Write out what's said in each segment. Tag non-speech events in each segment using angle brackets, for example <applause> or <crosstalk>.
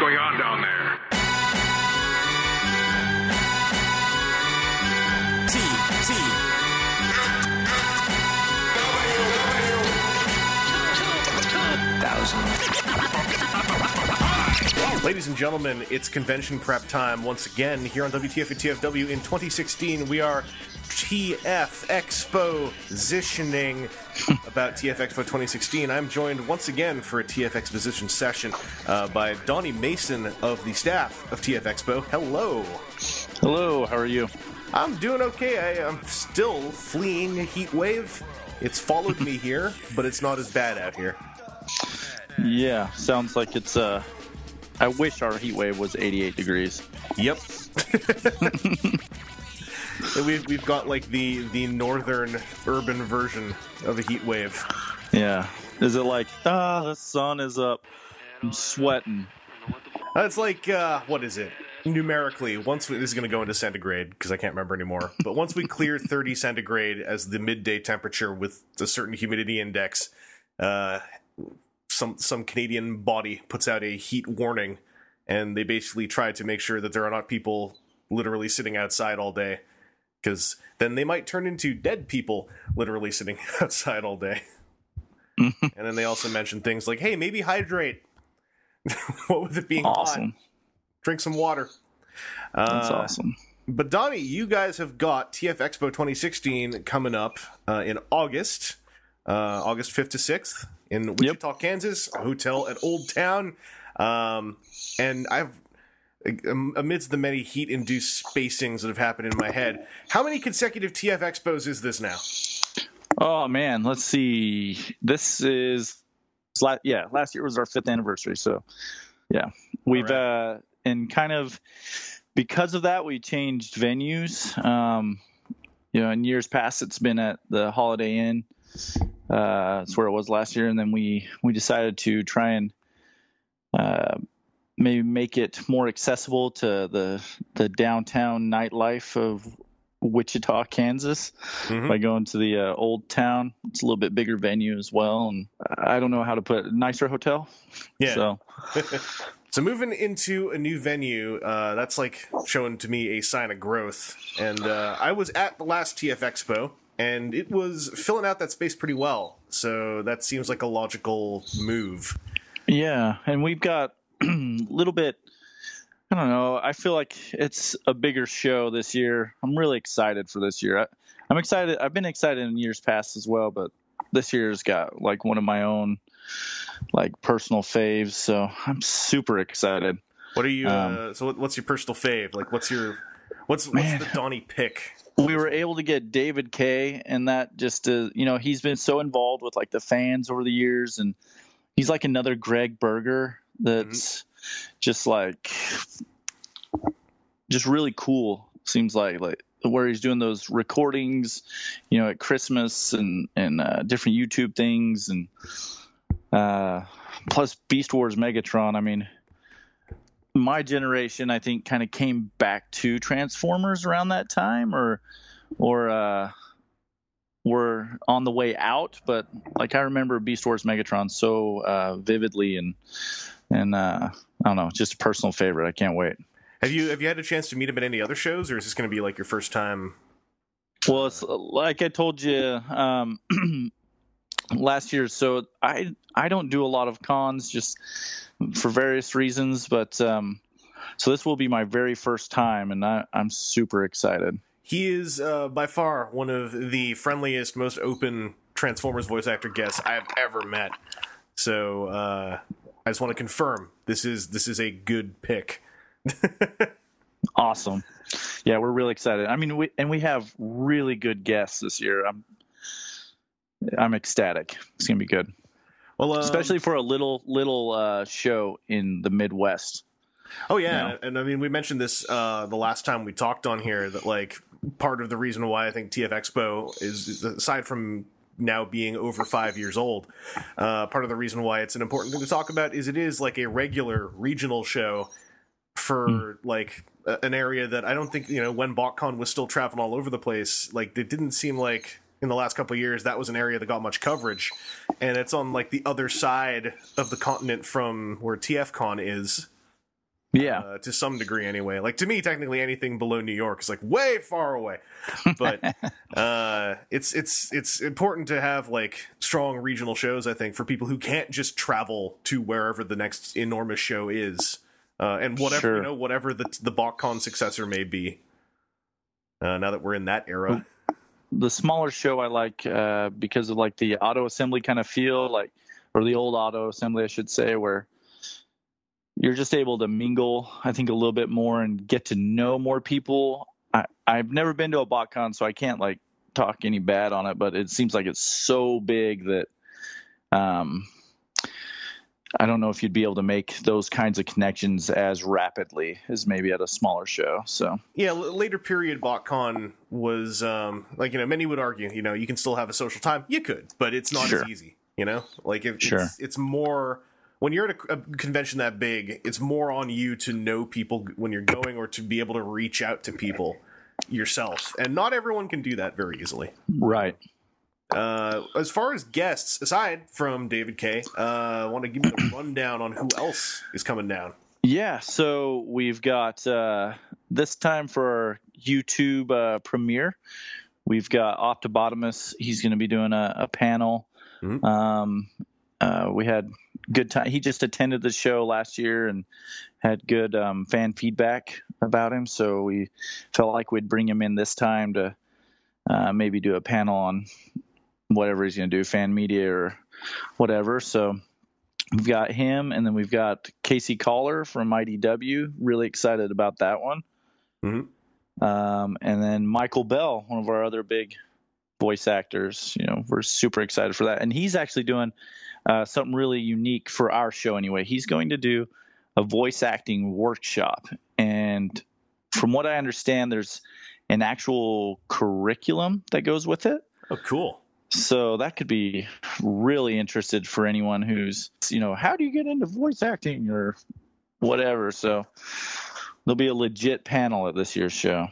going on down there? <laughs> Ladies and gentlemen, it's convention prep time once again here on WTF and TFW in 2016. We are TF <laughs> Expo positioning about TF Expo 2016. I'm joined once again for a TF Exposition session uh, by Donnie Mason of the staff of TF Expo. Hello. Hello, how are you? I'm doing okay. I, am still fleeing a heat wave. It's followed <laughs> me here, but it's not as bad out here. Yeah, sounds like it's uh I wish our heat wave was 88 degrees. Yep. <laughs> we've we've got like the the northern urban version of a heat wave. Yeah. Is it like ah the sun is up? I'm sweating. Uh, it's like uh, what is it? Numerically, once we, this is going to go into centigrade because I can't remember anymore. But once we clear <laughs> 30 centigrade as the midday temperature with a certain humidity index, uh, some some Canadian body puts out a heat warning, and they basically try to make sure that there are not people literally sitting outside all day, because then they might turn into dead people literally sitting <laughs> outside all day. <laughs> and then they also mention things like, "Hey, maybe hydrate." <laughs> what with it being awesome. hot? Drink some water. That's uh, awesome. But Donnie, you guys have got TF Expo 2016 coming up uh, in August, uh, August 5th to 6th in Wichita, yep. Kansas, a hotel at Old Town. Um, and I've amidst the many heat-induced spacings that have happened in my head, how many consecutive TF Expos is this now? Oh man, let's see. This is yeah, last year was our fifth anniversary, so yeah, we've right. uh, and kind of because of that we changed venues. Um, you know, in years past it's been at the Holiday Inn. Uh, that's where it was last year, and then we we decided to try and uh, maybe make it more accessible to the the downtown nightlife of Wichita, Kansas, mm-hmm. by going to the uh, old town. It's a little bit bigger venue as well, and I don't know how to put it. Nicer hotel. Yeah. So. <laughs> so moving into a new venue, uh, that's like showing to me a sign of growth. And uh, I was at the last TF Expo, and it was filling out that space pretty well. So that seems like a logical move. Yeah, and we've got a <clears throat> little bit I don't know. I feel like it's a bigger show this year. I'm really excited for this year. I, am excited. I've been excited in years past as well, but this year's got like one of my own like personal faves. So I'm super excited. What are you? Um, uh, so what's your personal fave? Like, what's your what's what's the Donnie pick? We were able to get David Kaye, and that just uh, you know he's been so involved with like the fans over the years, and he's like another Gregg Berger that's. Mm-hmm just like just really cool seems like like where he's doing those recordings you know at christmas and and uh, different youtube things and uh, plus beast wars megatron i mean my generation i think kind of came back to transformers around that time or or uh were on the way out but like i remember beast wars megatron so uh vividly and and uh, I don't know, just a personal favorite. I can't wait. Have you have you had a chance to meet him at any other shows, or is this going to be like your first time? Well, it's like I told you um, <clears throat> last year. So I I don't do a lot of cons just for various reasons, but um, so this will be my very first time, and I, I'm super excited. He is uh, by far one of the friendliest, most open Transformers voice actor guests I've ever met. So uh, I just want to confirm this is this is a good pick. <laughs> awesome. Yeah, we're really excited. I mean, we and we have really good guests this year. I'm I'm ecstatic. It's gonna be good. Well, um, especially for a little little uh, show in the Midwest. Oh yeah, and I mean we mentioned this uh, the last time we talked on here that like part of the reason why I think TF Expo is aside from now being over five years old. Uh, part of the reason why it's an important thing to talk about is it is like a regular regional show for mm. like an area that I don't think you know when BotCon was still traveling all over the place. Like it didn't seem like in the last couple years that was an area that got much coverage, and it's on like the other side of the continent from where TFCon is. Yeah. uh, to some degree anyway. Like to me, technically anything below New York is like way far away. But <laughs> uh, it's it's it's important to have like strong regional shows. I think for people who can't just travel to wherever the next enormous show is, uh, and whatever Sure. you know, whatever the the BotCon successor may be. Uh, now that we're in that era, the smaller show I like uh, because of like the auto assembly kind of feel, like or the old auto assembly, I should say, where you're just able to mingle, I think, a little bit more and get to know more people. I, I've never been to a BotCon, so I can't like talk any bad on it, but it seems like it's so big that um, I don't know if you'd be able to make those kinds of connections as rapidly as maybe at a smaller show. So Yeah, later period BotCon was um, like you know many would argue you know you can still have a social time. You could, but it's not Sure. as easy. You know, like if Sure. it's, it's more when you're at a, a convention that big, it's more on you to know people when you're going or to be able to reach out to people yourself, and not everyone can do that very easily. right. Uh, as far as guests, aside from David Kaye, uh, want to give you a rundown on who else is coming down. Yeah, so we've got uh, this time for our YouTube uh, premiere, we've got Optibotimus. He's going to be doing a, a panel. Mhm. Um, uh, we had good time. He just attended the show last year and had good um, fan feedback about him. So we felt like we'd bring him in this time to uh, maybe do a panel on whatever he's going to do, fan media or whatever. So we've got him, and then we've got Casey Coller from IDW. Really excited about that one. Mhm. Um, and then Michael Bell, one of our other big voice actors. You know, we're super excited for that. And he's actually doing uh, something really unique for our show anyway. He's going to do a voice acting workshop. And from what I understand, there's an actual curriculum that goes with it. Oh, cool. So that could be really interested for anyone who's, you know, how do you get into voice acting or whatever. So there'll be a legit panel at this year's show.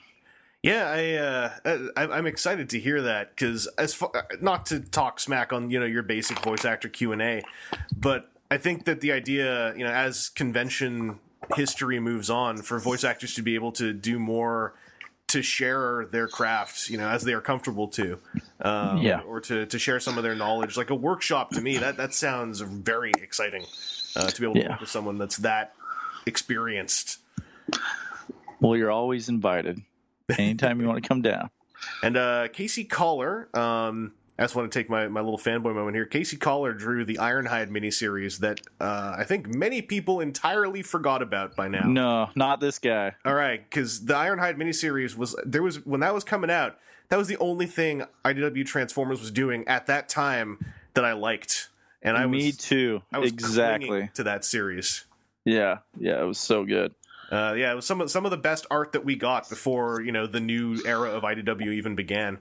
Yeah, I, uh, I I'm excited to hear that because as far, not to talk smack on you know your basic voice actor Q and A, but I think that the idea you know as convention history moves on for voice actors to be able to do more to share their craft you know as they are comfortable to um, Yeah. or to, to share some of their knowledge like a workshop to me that that sounds very exciting uh, to be able to Yeah. work with someone that's that experienced Well, you're always invited anytime you want to come down. <laughs> And uh, Casey Coller, um, I just want to take my, my little fanboy moment here. Casey Coller drew the Ironhide miniseries that uh, I think many people entirely forgot about by now. No, not this guy. All right, because the Ironhide miniseries was there was when that was coming out. That was the only thing IDW Transformers was doing at that time that I liked, and I Me was too. I was exactly. to that series. Yeah, yeah, it was so good. Uh, yeah, it was some of some of the best art that we got before you know the new era of IDW even began.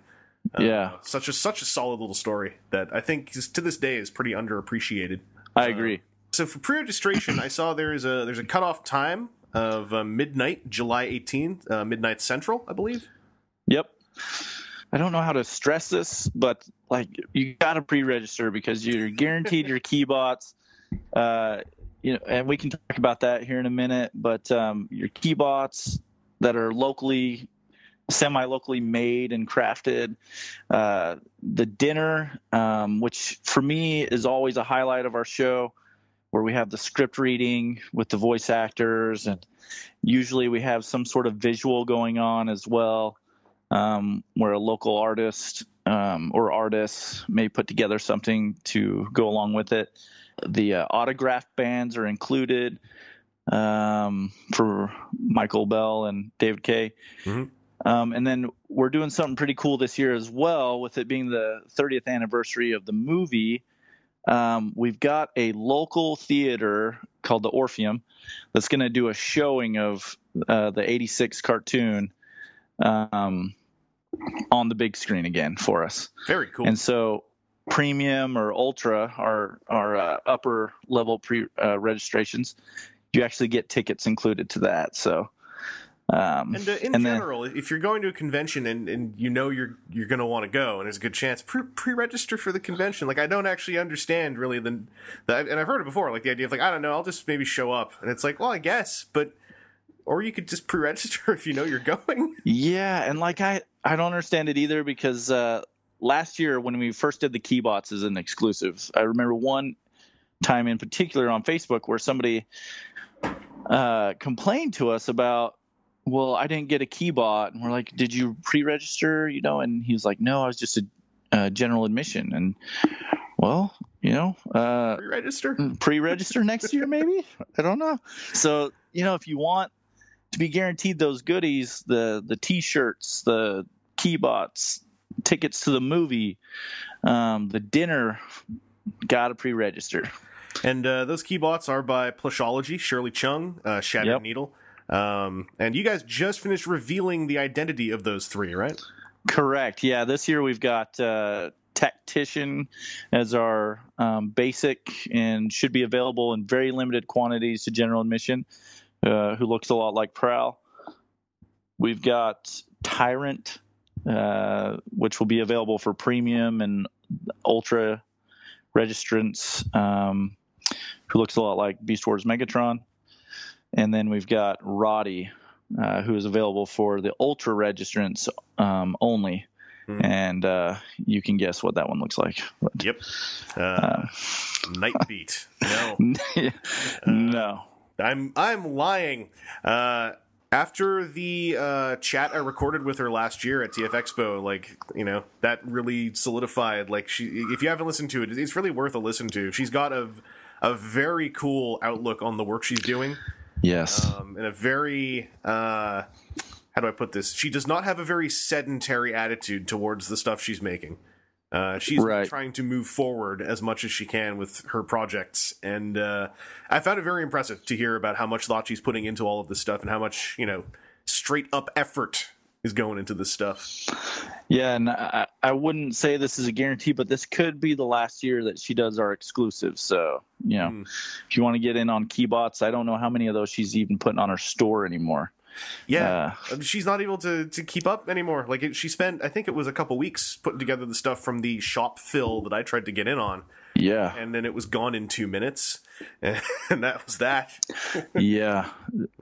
Uh, Yeah. such a such a solid little story that I think is, to this day is pretty underappreciated. I agree. So for pre-registration, I saw there is a there's a cutoff time of uh, midnight, July 18th, uh, midnight Central, I believe. Yep. I don't know how to stress this, but like you got to pre-register because you're guaranteed your key bots. Uh, you know, and we can talk about that here in a minute. But um, your key bots that are locally, semi-locally made and crafted. Uh, the dinner, um, which for me is always a highlight of our show, where we have the script reading with the voice actors, and usually we have some sort of visual going on as well um, where a local artist um, or artists may put together something to go along with it. The uh, autograph bands are included um, for Michael Bell and David Kaye. Mhm. Um, and then we're doing something pretty cool this year as well, with it being the 30th anniversary of the movie. Um, we've got a local theater called the Orpheum that's going to do a showing of uh, the 86 cartoon um, on the big screen again for us. Very cool. And so premium or ultra are our uh, upper level pre uh, registrations. You actually get tickets included to that. So um, And uh, in and then- general, if you're going to a convention and, and you know you're you're going to want to go, and there's a good chance pre pre-register for the convention. Like I don't actually understand really the, the and I've heard it before, like the idea of like I don't know, I'll just maybe show up, and it's like, well, I guess, but or you could just pre-register <laughs> if you know you're going. Yeah, and like I I don't understand it either because uh, last year when we first did the keybots as an exclusive, I remember one time in particular on Facebook where somebody uh, complained to us about, well, I didn't get a keybot, and we're like, did you pre-register? You know, and he was like, no, I was just a, a general admission, and well, you know, uh, Pre-register. pre-register next year maybe i don't know so you know if you want to be guaranteed those goodies the the t-shirts the keybots tickets to the movie um, the dinner gotta pre-register And uh, those keybots are by Plushology, Shirley Chung, uh, Shattered Yep. Needle. Um, and you guys just finished revealing the identity of those three, right? correct. Yeah this year we've got uh, tactician as our um, basic and should be available in very limited quantities to general admission uh, who looks a lot like prowl. We've got tyrant uh, which will be available for premium and ultra registrants um, who looks a lot like beast wars megatron and then we've got roddy uh, who is available for the ultra registrants um, only Hmm. and uh, you can guess what that one looks like But, Yep. Uh, uh, Nightbeat. No. <laughs> no I'm I'm lying. Uh, after the uh, chat I recorded with her last year at TF Expo, like you know, that really solidified. Like she, if you haven't listened to it, it's really worth a listen to. She's got a a very cool outlook on the work she's doing, yes um, and a very uh, how do I put this? She does not have a very sedentary attitude towards the stuff she's making. Uh, she's Right. trying to move forward as much as she can with her projects, and uh, I found it very impressive to hear about how much thought she's putting into all of this stuff and how much you know straight up effort is going into this stuff. Yeah, and I, I wouldn't say this is a guarantee, but this could be the last year that she does our exclusive. So, you know, Hmm. if you want to get in on keybots, I don't know how many of those she's even putting on her store anymore. Yeah, Um, she's not able to to keep up anymore. Like it, she spent, I think it was a couple weeks putting together the stuff from the shop fill that I tried to get in on, Yeah, and then it was gone in two minutes, <laughs> and that was that. yeah.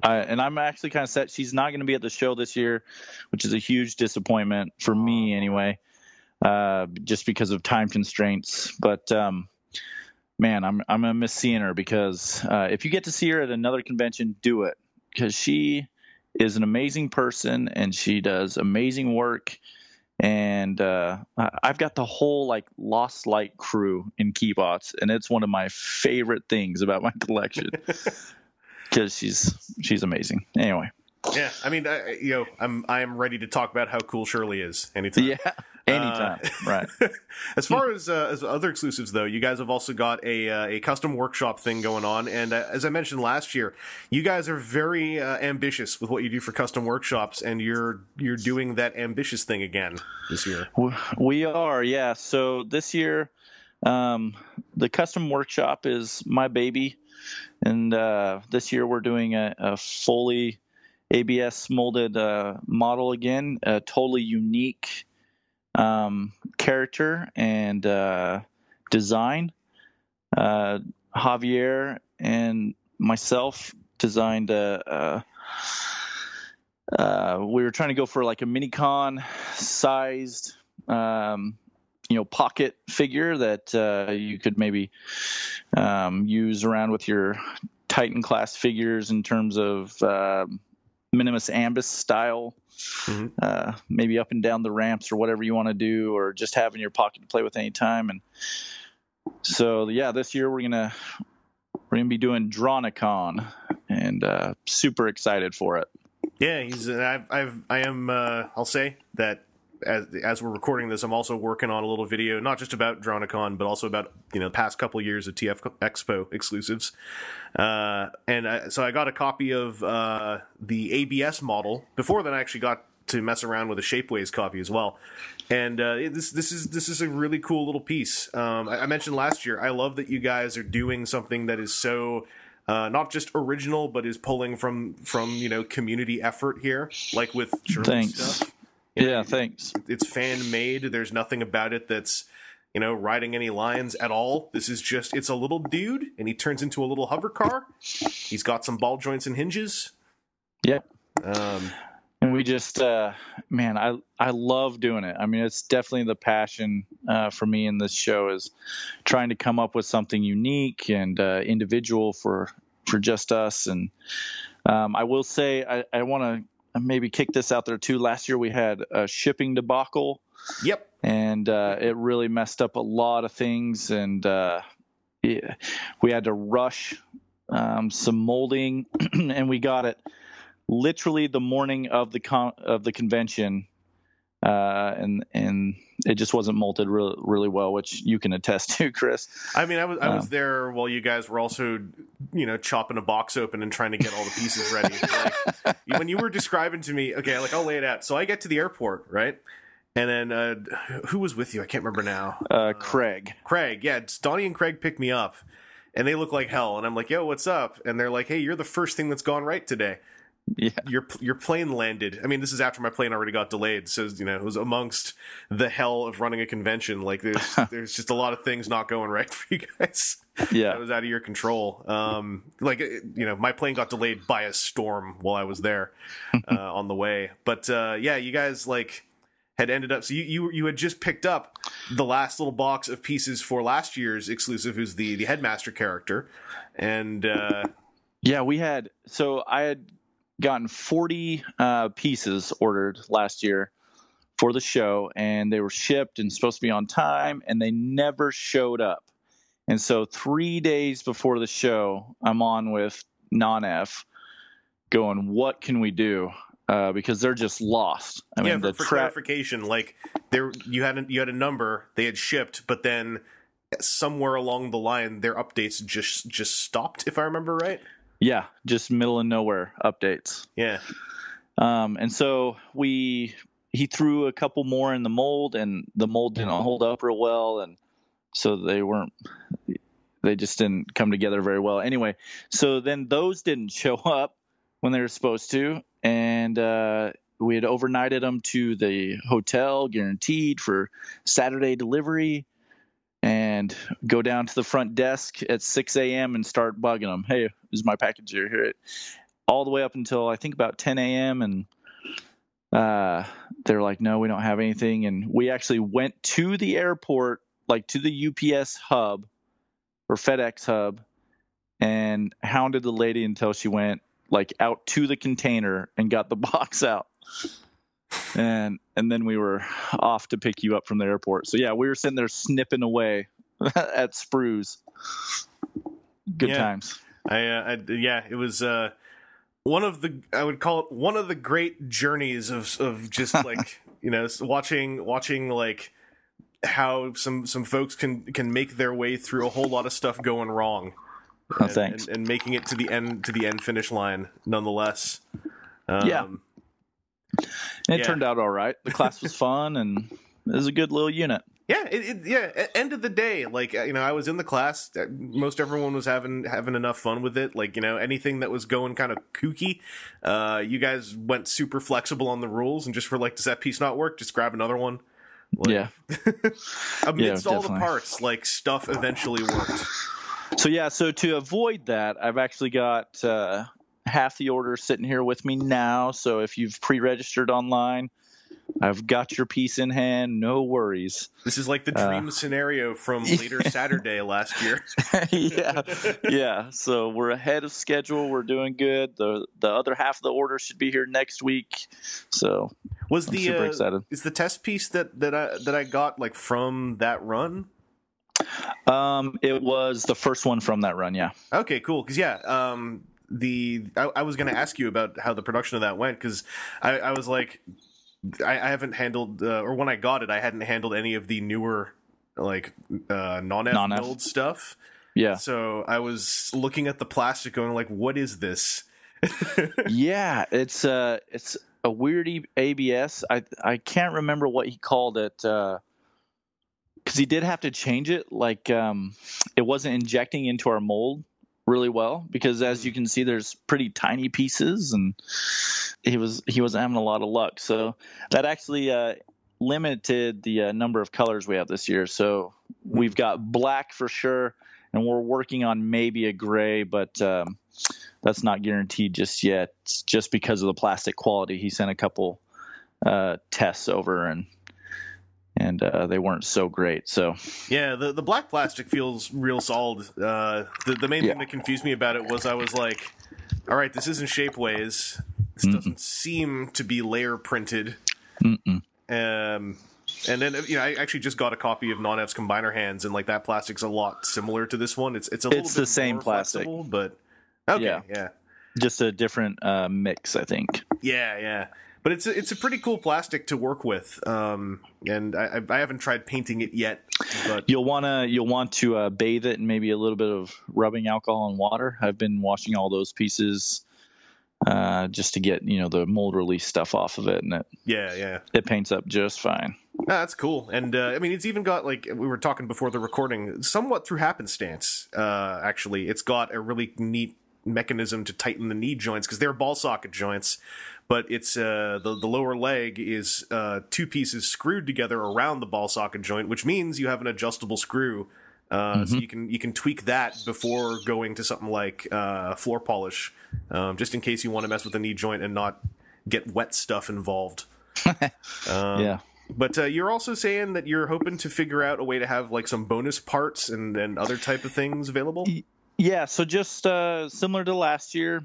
I, and I'm actually kind of set. She's not going to be at the show this year, which is a huge disappointment for me anyway, uh, just because of time constraints. But um, man, I'm I'm gonna miss seeing her because uh, if you get to see her at another convention, do it because she is an amazing person and she does amazing work. And uh, I- I've got the whole like Lost Light crew in Keybots, and it's one of my favorite things about my <laughs> collection <laughs> because she's she's amazing. Anyway, Yeah, I mean, I, you know, I'm I am ready to talk about how cool Shirley is anytime. yeah, anytime, right? <laughs> As far as uh, as other exclusives, though, you guys have also got a uh, a custom workshop thing going on, and uh, as I mentioned last year, you guys are very uh, ambitious with what you do for custom workshops, and you're you're doing that ambitious thing again this year. We are, yeah. So this year, um, the custom workshop is my baby, and uh, this year we're doing a, a fully ABS molded uh, model again, a totally unique um, character and uh, design. Uh, Javier and myself designed a. a uh, we were trying to go for like a mini con sized um, you know pocket figure that uh, you could maybe um, use around with your titan class figures in terms of uh, minimus ambus style Mhm. uh, maybe up and down the ramps or whatever you want to do or just have in your pocket to play with anytime and so yeah this year we're gonna we're gonna be doing Dronicon and uh, super excited for it Yeah, he's. I've. I've I am. Uh, I'll say that as as we're recording this, I'm also working on a little video, not just about Dronicon, but also about you know the past couple years of TF Expo exclusives. Uh, and I, so I got a copy of uh, the ABS model. Before then, I actually got to mess around with a Shapeways copy as well. And uh, this this is this is a really cool little piece. Um, I, I mentioned last year. I love that you guys are doing something that is so uh, not just original, but is pulling from from you know community effort here, like with Thanks. stuff. Yeah thanks It's fan made. There's nothing about it that's you know riding any lines at all. This is just it's a little dude, and he turns into a little hover car. He's got some ball joints and hinges. Yeah. Um, and we just uh, man i i love doing it i mean it's definitely the passion uh, for me in this show is trying to come up with something unique and uh, individual for for just us and um, i will say i, I want to maybe kick this out there too. Last year we had a shipping debacle. Yep. And uh, it really messed up a lot of things. And uh, yeah, we had to rush um, some molding <clears throat> and we got it literally the morning of the con- of the convention, uh, and and it just wasn't molded really really well, which you can attest to, Chris. I mean, I was I was Um, there while you guys were also, you know, chopping a box open and trying to get all the pieces ready. <laughs> like, when you were describing to me, okay, like I'll lay it out. So I get to the airport, right? And then uh, who was with you? I can't remember now. Uh, Craig. Craig, yeah, Donnie and Craig picked me up, and they look like hell. And I'm like, "Yo, what's up?" And they're like, "Hey, you're the first thing that's gone right today. Yeah. Your your plane landed. I mean, this is after my plane already got delayed, so you know it was amongst the hell of running a convention. Like there's <laughs> there's just a lot of things not going right for you guys. Yeah, that was out of your control. Um, like uh, you know, my plane got delayed by a storm while I was there <laughs> uh, on the way. But uh, yeah, you guys like had ended up. So you, you you had just picked up the last little box of pieces for last year's exclusive, who's the the headmaster character, and uh, Yeah, we had so I had gotten 40 uh, pieces ordered last year for the show, and they were shipped and supposed to be on time, and they never showed up. And so three days before the show, I'm on with non-F, going, "What can we do?" Uh, because they're just lost. I yeah, mean, for, the for trap. clarification, like there you had a, you had a number they had shipped, but then somewhere along the line their updates just just stopped. If I remember right. Yeah, just middle of nowhere updates. Yeah. Um, and so we he threw a couple more in the mold, and the mold didn't hold up real well, and so they weren't they just didn't come together very well. Anyway, so then those didn't show up when they were supposed to, and uh, we had overnighted them to the hotel, guaranteed for Saturday delivery. And go down to the front desk at 6 a.m. and start bugging them. Hey, is my package here? All the way up until I think about 10 a.m. and uh, they're like, no, we don't have anything. And we actually went to the airport, like to the UPS hub or FedEx hub, and hounded the lady until she went like out to the container and got the <laughs> box out. And and then we were off to pick you up from the airport. So yeah, we were sitting there snipping away <laughs> at sprues. Good Yeah. times. I, uh, I yeah, it was uh, one of the I would call it one of the great journeys of of just <laughs> like you know watching watching like how some some folks can can make their way through a whole lot of stuff going wrong. Oh, and, thanks. And, and making it to the end to the end finish line nonetheless. Um, Yeah. And it Yeah. turned out all right. The class was fun and it was a good little unit. Yeah, it, it, yeah. At end of the day, like uh, you know, I was in the class. uh, Most everyone was having having enough fun with it. Like you know, anything that was going kind of kooky, uh, you guys went super flexible on the rules, and just for like, does that piece not work? Just grab another one. Like, yeah. <laughs> Amidst all the parts, like stuff eventually worked. So yeah, so to avoid that, I've actually got uh, half the order sitting here with me now. So if you've pre-registered online, I've got your piece in hand. No worries. This is like the Uh, dream scenario from <laughs> later Saturday last year. <laughs> yeah, yeah. So we're ahead of schedule. We're doing good. the The other half of the order should be here next week. So Was I'm the super uh, excited. is the test piece that that I that I got like from that run? Um, it was the first one from that run. Yeah. Okay, cool. Because yeah, um, the I, I was going to ask you about how the production of that went because I, I was like, I, I haven't handled uh, or when I got it, I hadn't handled any of the newer like uh, non-F Non-F. build stuff. Yeah. So I was looking at the plastic, going like, "What is this?" <laughs> yeah, it's uh it's a weird E- ABS. I I can't remember what he called it because he did have to change it. Like um, it wasn't injecting into our mold really well because as you can see, there's pretty tiny pieces, and he was he wasn't having a lot of luck. So that actually uh, limited the uh, number of colors we have this year. So we've got black for sure, and we're working on maybe a gray, but um, that's not guaranteed just yet, just because of the plastic quality. He sent a couple uh, tests over and and uh, they weren't so great. So Yeah, the, the black plastic feels real solid. Uh, the, the main Yeah. thing that confused me about it was I was like, all right, this isn't Shapeways. This doesn't seem to be layer printed. Mm-mm. Um, and then you know, I actually just got a copy of Non-F's combiner hands, and like that plastic's a lot similar to this one. It's it's a little It's the same plastic. but okay, yeah, Yeah. yeah, just a different uh, mix, I think. Yeah, yeah. But it's a, it's a pretty cool plastic to work with. Um, and I, I haven't tried painting it yet, but You'll wanna you'll want to uh, bathe it in maybe a little bit of rubbing alcohol and water. I've been washing all those pieces uh, just to get you know the mold release stuff off of it, and it yeah, yeah. it paints up just fine. No, that's cool. And uh, I mean, it's even got like we were talking before the recording, somewhat through happenstance. Uh, actually, it's got a really neat mechanism to tighten the knee joints because they're ball socket joints, but it's uh, the the lower leg is uh, two pieces screwed together around the ball socket joint, which means you have an adjustable screw. Uh, So you can you can tweak that before going to something like uh, floor polish, um, just in case you want to mess with the knee joint and not get wet stuff involved. <laughs> Um, yeah. but uh, you're also saying that you're hoping to figure out a way to have like some bonus parts and, and other type of things available. Yeah, so just uh, similar to last year,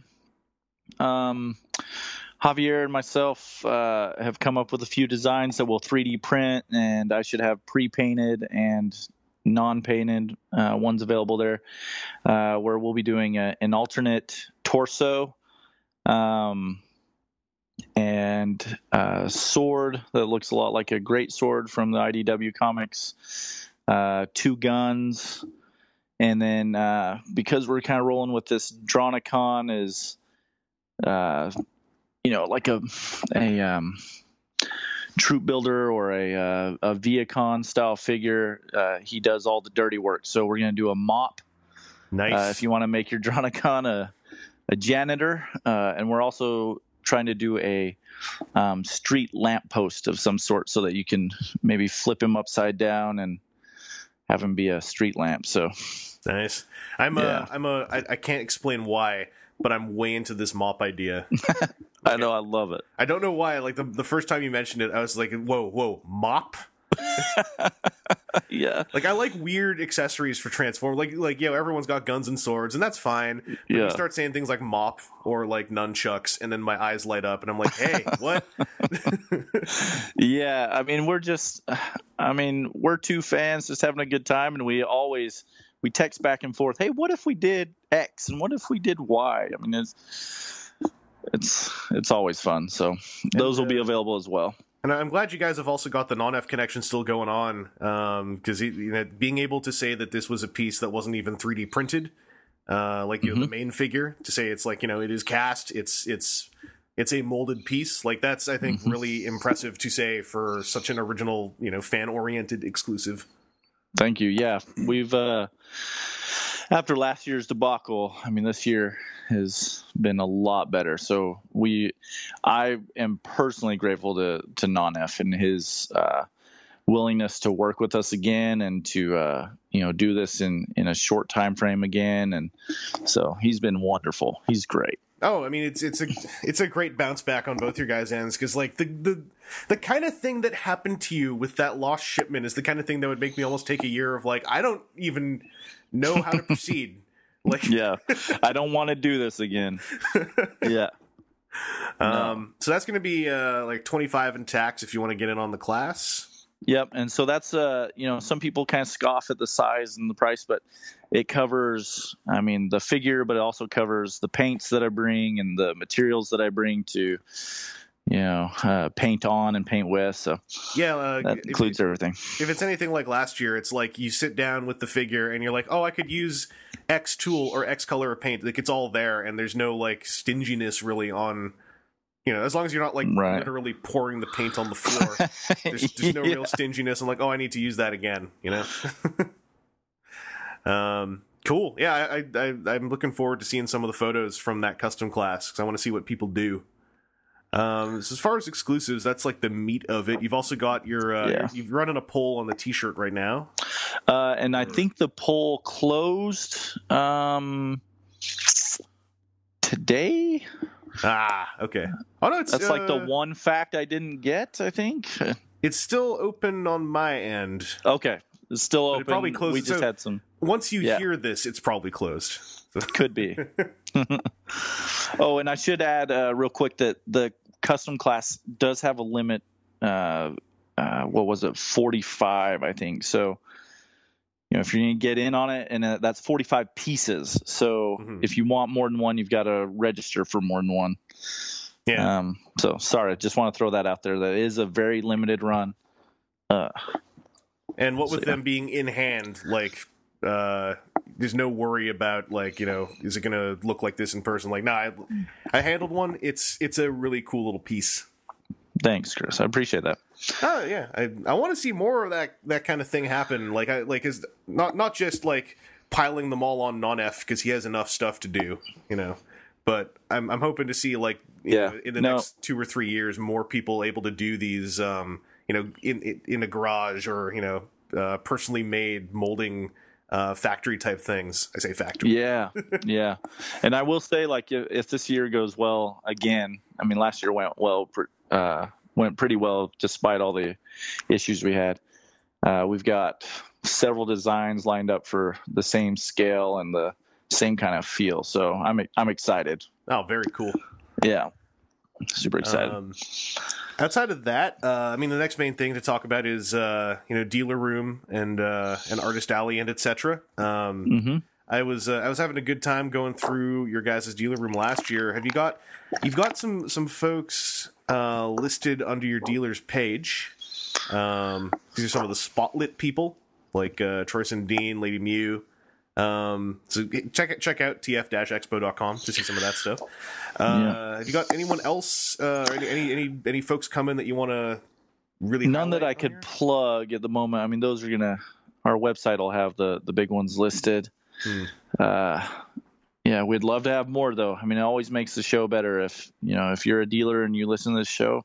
um, Javier and myself uh, have come up with a few designs that we'll 3D print, and I should have pre-painted and non-painted uh, ones available there, uh, where we'll be doing a, an alternate torso. Um, and a sword that looks a lot like a great sword from the IDW comics. Uh, two guns, and then uh, because we're kind of rolling with this Dronicon is, uh, you know, like a a um, troop builder or a uh, a Vehicon style figure. Uh, he does all the dirty work. So we're gonna do a mop Nice. uh, if you want to make your <laughs> Dronicon a, a janitor. Uh, and we're also trying to do a um, street lamppost of some sort so that you can maybe flip him upside down and have him be a street lamp. So nice. I'm Yeah. a I'm a I, I can't explain why, but I'm way into this mop idea. <laughs> I know I love it. I don't know why. Like the the first time you mentioned it, I was like, whoa, whoa, mop. <laughs> Yeah. Like I like weird accessories for Transform. Like like yeah, everyone's got guns and swords, and that's fine. But Yeah. you start saying things like mop or like nunchucks, and then my eyes light up, and I'm like, hey, <laughs> what? Yeah. I mean, we're just, I mean, we're two fans just having a good time, and we always, we text back and forth. Hey, what if we did X and what if we did Y? I mean, it's, it's, it's always fun. So those will be uh, available as well. And I'm glad you guys have also got the non-F connection still going on, because you know, being able to say that this was a piece that wasn't even 3D printed, uh, like you know the main figure, to say it's like you know it is cast, it's it's it's a molded piece, like that's I think really impressive to say for such an original, you know, fan-oriented exclusive. Thank you. Yeah, we've uh, after last year's debacle. I mean, this year has been a lot better. So we, I am personally grateful to to Non-F and his uh, willingness to work with us again and to uh, you know do this in in a short time frame again. And so he's been wonderful. He's great. Oh, I mean it's it's a it's a great bounce back on both your guys' ends because like the the the kind of thing that happened to you with that lost shipment is the kind of thing that would make me almost take a year of like I don't even know how to proceed. <laughs> Like Yeah, I don't want to do this again. <laughs> Yeah. um so that's going to be uh like 25 in tax if you want to get in on the class. Yep, and so that's uh, you know, some people kind of scoff at the size and the price, but it covers, I mean, the figure, but it also covers the paints that I bring and the materials that I bring to, you know, uh, paint on and paint with. So Yeah, uh, that includes everything. if it's anything like last year, it's like you sit down with the figure and you're like, "Oh, I could use X tool or X color of paint." Like it's all there and there's no like stinginess really on you know, as long as you're not like Right. literally pouring the paint on the floor. there's, <laughs> there's no Yeah. real stinginess. I'm like, oh, I need to use that again. You know. <laughs> um, cool. Yeah, I, I, I'm looking forward to seeing some of the photos from that custom class because I want to see what people do. Um, so as far as exclusives, that's like the meat of it. You've also got your uh, Yeah. you've running a poll on the T-shirt right now. Uh, and I think the poll closed um, today. Ah, okay. Oh no, it's That's like the uh, one fact I didn't get. I think. It's still open on my end. Okay, it's still But it probably closed- We just so- had some. Once you Yeah. hear this, it's probably closed. <laughs> Could be. <laughs> oh, and I should add uh, real quick that the custom class does have a limit. Uh, uh, what was it? Forty-five, I think. So, you know, if you're gonna get in on it, and uh, that's forty-five pieces. So, Mhm. if you want more than one, you've got to register for more than one. Yeah. Um, so sorry, I just want to throw that out there. That is a very limited run. Uh, And what with yeah. them being in hand, like, uh, there's no worry about like, you know, is it gonna look like this in person? Like, nah, I, I handled one. It's it's a really cool little piece. thanks, Chris. I appreciate that. Oh yeah, I I want to see more of that that kind of thing happen. Like, I like is not not just like piling them all on non F because he has enough stuff to do, you know. But I'm I'm hoping to see like Yeah. know, in the No. next two or three years more people able to do these um you know in in, a garage or you know uh, personally made molding uh, factory type things. I say factory. Yeah, yeah. And I will say, like, if, if this year goes well again, I mean, last year went well, uh, went pretty well despite all the issues we had. Uh, we've got several designs lined up for the same scale and the same kind of feel. So I'm I'm excited. Oh, very cool. Yeah, super excited. Um, outside of that, uh, I mean, the next main thing to talk about is uh, you know dealer room and uh, and artist alley and etc. Um, hmm I was uh, I was having a good time going through your guys' dealer room last year. Have you got you've got some some folks uh, listed under your dealer's page? Um, these are some of the spotlit people like uh, Troyson Dean, Lady Mew. Um, so check it- check out tf-expo.com to see some of that stuff. Uh, Yeah. Have you got anyone else? Uh, any, any any any folks coming that you want to really? None that I could here? plug at the moment. I mean, those are gonna. Our website will have the the big ones listed. Hmm. Uh, yeah, we'd love to have more though. I mean, it always makes the show better if you know if you're a dealer and you listen to this show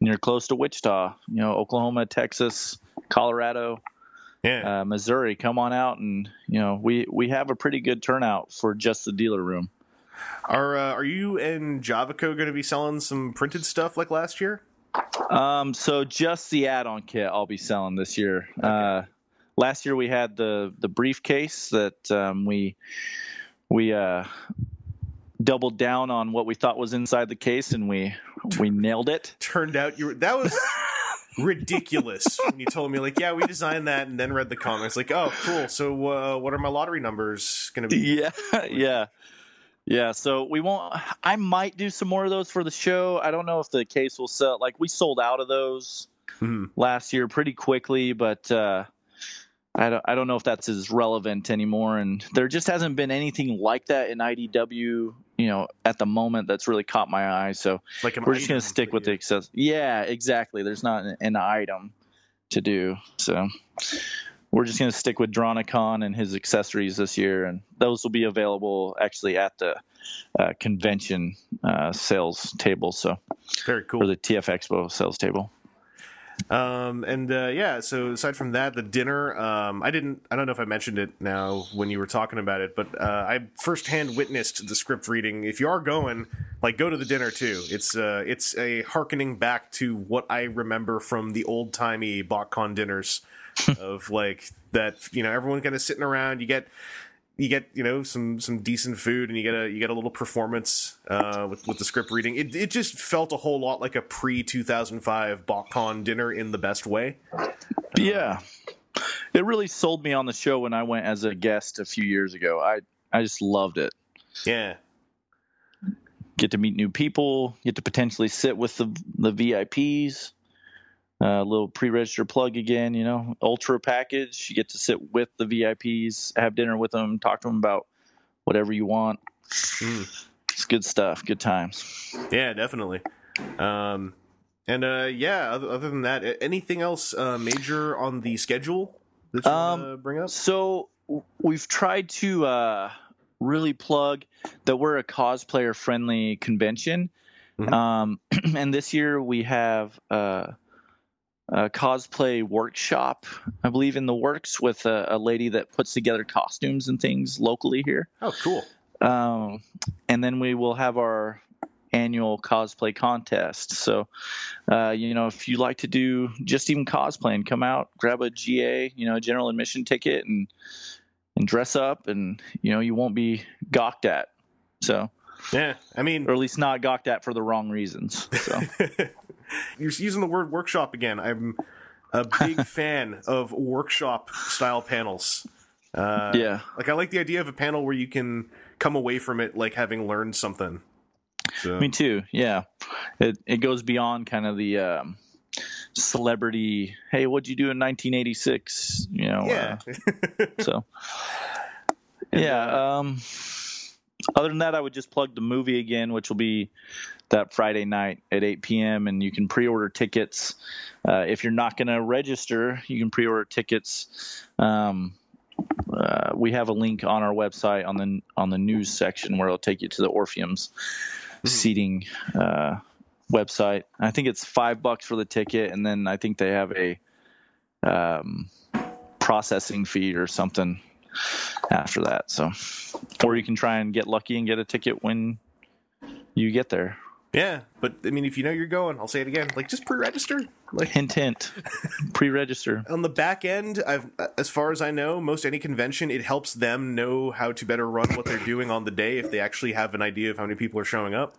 and you're close to Wichita, you know, Oklahoma, Texas, Colorado, Yeah. uh, Missouri. Come on out and you know we we have a pretty good turnout for just the dealer room. Are uh, are you and Javaco going to be selling some printed stuff like last year? Um, so just the add-on kit I'll be selling this year. Uh, last year we had the the briefcase that um, we we uh, doubled down on what we thought was inside the case, and we we nailed it. Turned out you were that was <laughs> ridiculous when you told me like yeah we designed that and then read the comments like oh cool so uh, what are my lottery numbers going to be Yeah, <laughs> yeah, yeah. So we won't. I might do some more of those for the show. I don't know if the case will sell. Like we sold out of those Mhm. last year pretty quickly, but uh, I don't. I don't know if that's as relevant anymore. And there just hasn't been anything like that in IDW. You know, at the moment, that's really caught my eye. So like we're just gonna stick with that the access. Yeah, exactly. There's not an, an item to do. So we're just gonna stick with Dronicon and his accessories this year, and those will be available actually at the uh, convention uh, sales table. So you- very or cool the TF Expo sales table. Um and uh yeah so aside from that the dinner um i didn't i don't know if i mentioned it now when you were talking about it but uh i firsthand witnessed the script reading. If you are going like go to the dinner too. It's uh it's a harkening back to what i remember from the old timey botcon dinners <laughs> of like that you know everyone kind of sitting around you get you get you know some some decent food and you get a you get a little performance uh, with with the script reading. It it just felt a whole lot like a pre two thousand five BotCon dinner in the best way. Yeah. It really sold me on the show when I went as a guest a few years ago. I I just loved it. Yeah, Get to meet new people, get to potentially sit with the the VIPs. A little pre-register plug again, you know, ultra package. You get to sit with the VIPs, have dinner with them, talk to them about whatever you want. Mm. It's good stuff, good times. yeah, definitely. Um, and uh, yeah, other, other than that, anything else uh, major on the schedule that you Um, want to bring up? So we've tried to uh, really plug that we're a cosplayer friendly convention. Mhm. Um, <clears throat> and this year we have uh, a cosplay workshop, I believe, in the works with a, a lady that puts together costumes and things locally here. Oh, cool. um, and then we will have our annual cosplay contest. So, uh, you know, if you like to do just even cosplay and come out, grab a GA, you know, general admission ticket, and and dress up, and you know, you won't be gawked at. So, Yeah, I mean, or at least not gawked at for the wrong reasons. So, <laughs> you're using the word workshop again. I'm a big <laughs> fan of workshop style panels. Uh, yeah, like I like the idea of a panel where you can come away from it like having learned something. So, me too. Yeah, it it goes beyond kind of the. Um, celebrity hey what'd you do in 1986 you know <laughs> yeah. uh, so yeah um other than that i would just plug the movie again which will be that friday night at 8 p.m and you can pre-order tickets. Uh, if you're not going to register you can pre-order tickets. Um, uh, we have a link on our website on the on the news section where it'll take you to the orpheum's seating uh, website. I think it's five bucks for the ticket, and then I think they have a um, processing fee or something after that. So, or you can try and get lucky and get a ticket when you get there. Yeah, but I mean, if you know you're going, I'll say it again. Like, just pre-register. Like, hint, hint, <laughs> pre-register. On the back end, I've, as far as I know, most any convention, it helps them know how to better run what they're doing on the day if they actually have an idea of how many people are showing up.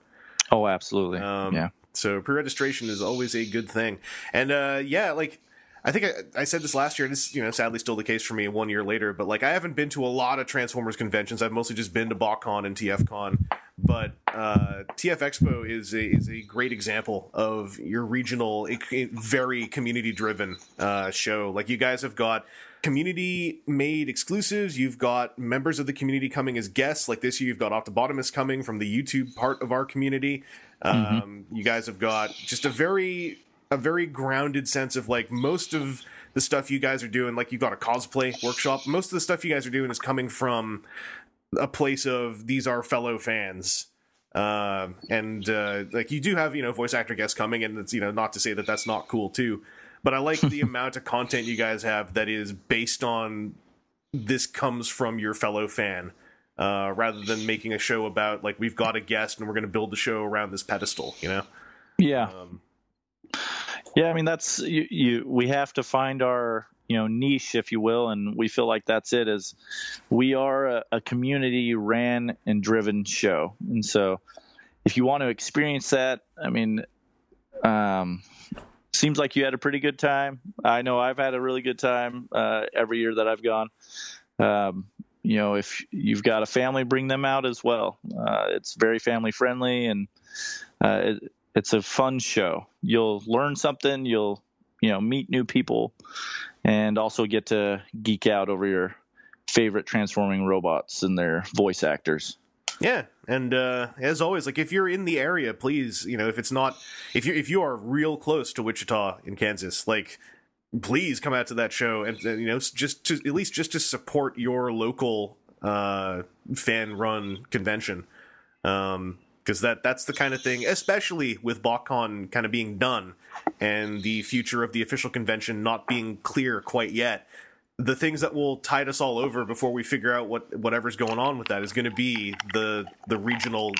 Oh, absolutely. Um, yeah. So pre-registration is always a good thing, and uh, yeah, like I think I, I, said this last year, and it's you know sadly still the case for me one year later. But like I haven't been to a lot of Transformers conventions. I've mostly just been to BotCon and TFCon. But uh, TF Expo is a is a great example of your regional, very community driven uh, show. Like you guys have got community made exclusives. You've got members of the community coming as guests. Like this year, you've got Optibotimus coming from the YouTube part of our community. Um, mm-hmm. You guys have got just a very a very grounded sense of like most of the stuff you guys are doing. Like you've got a cosplay workshop. Most of the stuff you guys are doing is coming from a place of these are fellow fans. Uh, and uh, like you do have you know voice actor guests coming, and it's you know not to say that that's not cool too. But I like the <laughs> amount of content you guys have that is based on this comes from your fellow fan uh, rather than making a show about like we've got a guest and we're going to build the show around this pedestal. You know? Yeah. Um, yeah, I mean that's you, you. We have to find our you know niche, if you will, and we feel like that's it. Is we are a, a community ran and driven show, and so if you want to experience that, I mean, um, seems like you had a pretty good time. I know I've had a really good time uh, every year that I've gone. Um, you know, if you've got a family, bring them out as well. Uh, it's very family friendly and uh, it, it's a fun show. You'll learn something. You'll you know meet new people, and also get to geek out over your favorite transforming robots and their voice actors. Yeah, and uh, as always, like if you're in the area, please, you know, if it's not, if you if you are real close to Wichita in Kansas, like please come out to that show and, you know just to at least just to support your local uh, fan run convention. Um, because that that's the kind of thing, especially with BotCon kind of being done and the future of the official convention not being clear quite yet. The things that will tide us all over before we figure out what whatever's going on with that is going to be the the regional,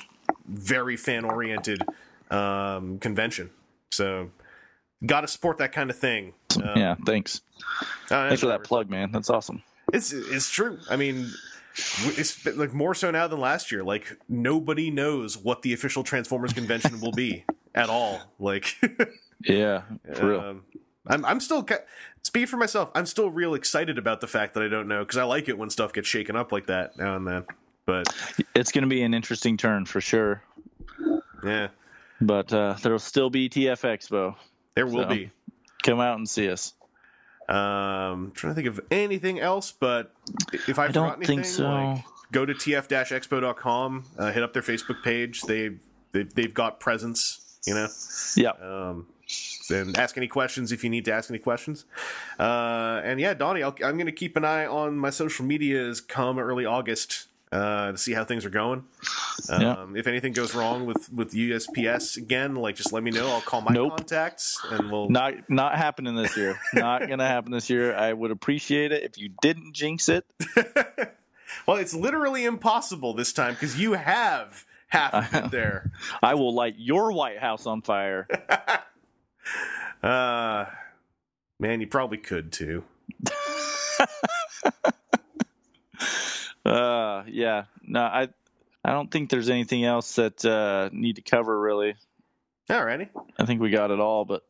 very fan oriented um, convention. So, got to support that kind of thing. Um, yeah, thanks. Uh, thanks for that <laughs> plug, man. That's awesome. It's it's true. I mean, it's like more so now than last year. Like nobody knows what the official Transformers convention will be <laughs> at all. Like, <laughs> yeah, for real. Um, I'm I'm still speaking for myself. I'm still real excited about the fact that I don't know because I like it when stuff gets shaken up like that now and then. But it's going to be an interesting turn for sure. Yeah, but uh, there'll still be TF Expo. There will so be. Come out and see us. Um, trying to think of anything else, but if I, I don't anything, think so. Like, go to tf-expo.com, uh, hit up their Facebook page. They, they they've got presence, you know. Yeah. Um, and ask any questions if you need to ask any questions. Uh, and yeah, Donnie, i am going to keep an eye on my social medias come early August uh, to see how things are going. Um, yeah. If anything goes wrong with with USPS again, like just let me know. I'll call my nope. contacts and we'll not not happening this year. <laughs> not gonna happen this year. I would appreciate it if you didn't jinx it. <laughs> Well, it's literally impossible this time because you have half of it <laughs> there. I will light your White House on fire. Uh, man, you probably could too. Uh, yeah. No, I, I don't think there's anything else that uh, need to cover really. Alrighty. I think we got it all. But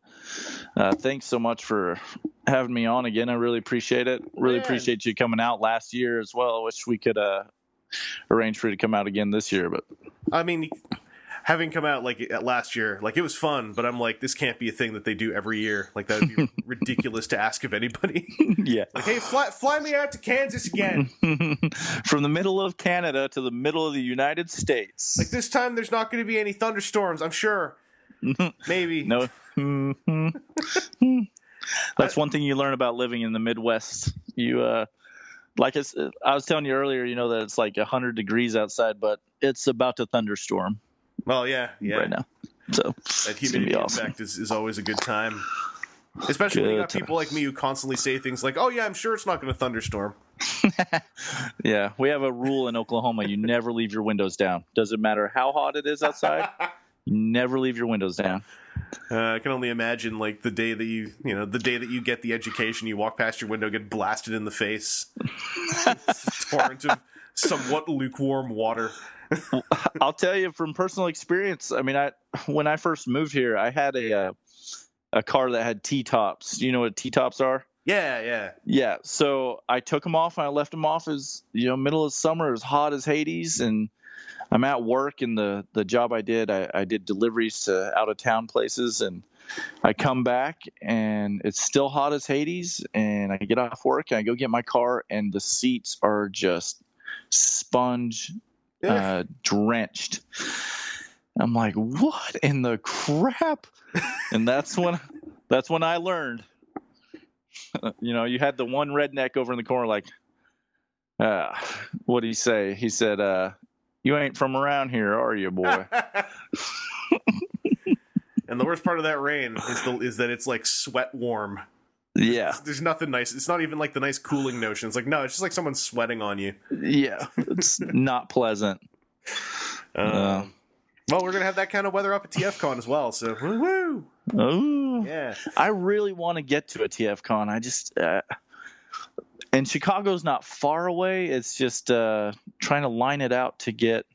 uh, thanks so much for having me on again. I really appreciate it. Really appreciate you coming out last year as well. I wish we could uh, arrange for you to come out again this year, but I mean, having come out like at last year, like it was fun, but I'm like, this can't be a thing that they do every year. Like that would be <laughs> ridiculous to ask of anybody. <laughs> yeah. like, hey, fly, fly me out to Kansas again. <laughs> From the middle of Canada to the middle of the United States. Like this time, there's not going to be any thunderstorms. I'm sure. Maybe. no. That's one thing you learn about living in the Midwest. You, uh, like I was telling you earlier, you know that it's like hundred degrees outside, but it's about to thunderstorm Well, yeah, yeah. right now. So That humidity be awesome. effect is, is always a good time. Especially when you Good got people like me who constantly say things like, "Oh yeah, I'm sure it's not going to thunderstorm." <laughs> Yeah, we have a rule in Oklahoma: you never leave your windows down. Doesn't matter how hot it is outside. <laughs> You never leave your windows down. Uh, I can only imagine like the day that you, you know, the day that you get the education, you walk past your window, get blasted in the face, <laughs> torrent of somewhat lukewarm water. <laughs> I'll tell you from personal experience. I mean, I when I first moved here, I had a uh, a car that had T tops. Do you know what T tops are? Yeah, yeah. Yeah. So I took them off and I left them off as you know middle of summer, as hot as Hades, and I'm at work and the the job I did, I, I did deliveries to out of town places, and I come back and it's still hot as Hades, and I get off work and I go get my car and the seats are just sponge uh, drenched. I'm like, what in the crap? And that's when <laughs> that's when I learned. <laughs> You know, you had the one redneck over in the corner, like, uh, what did he say? He said, uh, "You ain't from around here, are you, boy?" <laughs> and the worst part of that rain is the is that it's like sweat warm. Yeah, There's nothing nice. It's not even like the nice cooling notion. It's like no, it's just like someone sweating on you. yeah, it's <laughs> not pleasant. Um, well, we're gonna have that kind of weather up at TFCon as well. So woo woo. Oh, Yeah. I really want to get to a TFCon. I just, uh, and Chicago's not far away. It's just uh, trying to line it out to get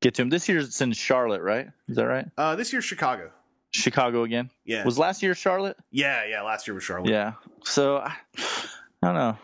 get to him. This year it's in Charlotte, right? Is that right? Uh, this year's Chicago. Chicago again. Yeah. Was last year Charlotte? yeah, yeah. Last year was Charlotte. Yeah. So I, I don't know.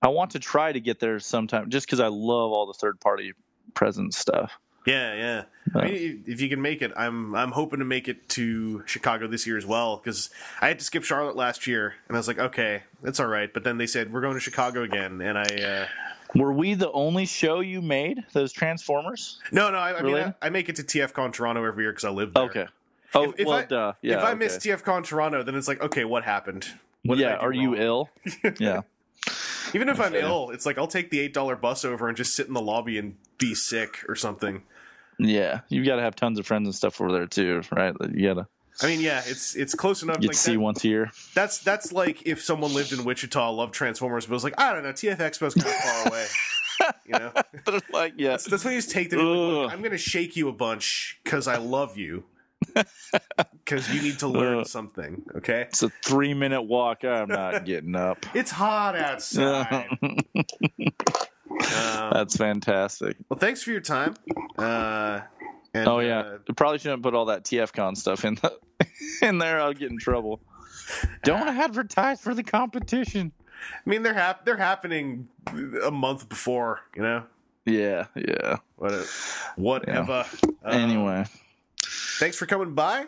I want to try to get there sometime, just because I love all the third party present stuff. Yeah, yeah. I mean, if you can make it, I'm I'm hoping to make it to Chicago this year as well because I had to skip Charlotte last year, and I was like, okay, that's all right. But then they said we're going to Chicago again, and I uh, Were we the only show you made? Those Transformers? no, no, I, I mean, I, I make it to TFCon Toronto every year because I live there. Okay. Oh If- if well, I- duh. Yeah. if I okay. miss TFCon Toronto, then it's like, okay, what happened? What yeah. do Are you ill? <laughs> yeah. Even if oh, I'm Okay. ill, it's like I'll take the eight dollar bus over and just sit in the lobby and be sick or something. Yeah. you've got to have tons of friends and stuff over there too, right? You got to I mean, yeah, it's it's close enough. get like to see that- once a year. That's that's like if someone lived in Wichita, loved Transformers, but was like, I don't know, TF Expo's kind of far <laughs> away. You know, <laughs> like, yeah. that's, that's when you just take them. Like, I'm going to shake you a bunch because I love you. <laughs> Because you need to learn Ugh. something. Okay, It's a three minute walk. I'm not <laughs> getting up. it's hot outside. <laughs> Um, That's fantastic. well, thanks for your time. Uh, and, Oh yeah, uh, probably shouldn't put all that TFCon stuff in the, in there. I'll get in trouble. Don't advertise for the competition. I mean, they're hap- they're happening a month before. You know, Yeah, yeah. what whatever. Uh, anyway, thanks for coming by.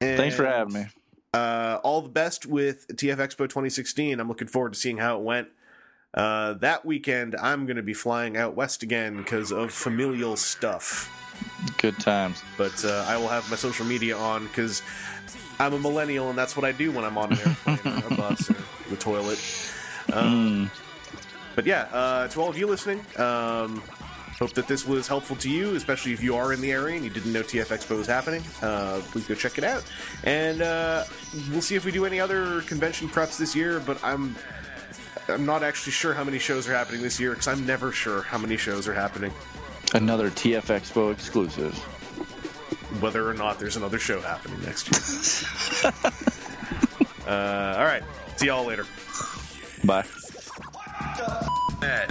thanks for having me. uh, all the best with TF Expo 2016. I'm looking forward to seeing how it went. Uh, that weekend, I'm going to be flying out west again because of familial stuff. Good times. But uh, I will have my social media on because I'm a millennial and that's what I do when I'm on an airplane or a bus or the toilet. Um, But yeah, uh, to all of you listening, um, hope that this was helpful to you, especially if you are in the area and you didn't know TF Expo was happening. Uh, please go check it out. And uh, we'll see if we do any other convention preps this year, but I'm. I'm not actually sure how many shows are happening this year because I'm never sure how many shows are happening, Another TF Expo exclusive. whether or not there's another show happening next year. <laughs> uh, all right. See y'all later. Bye. Add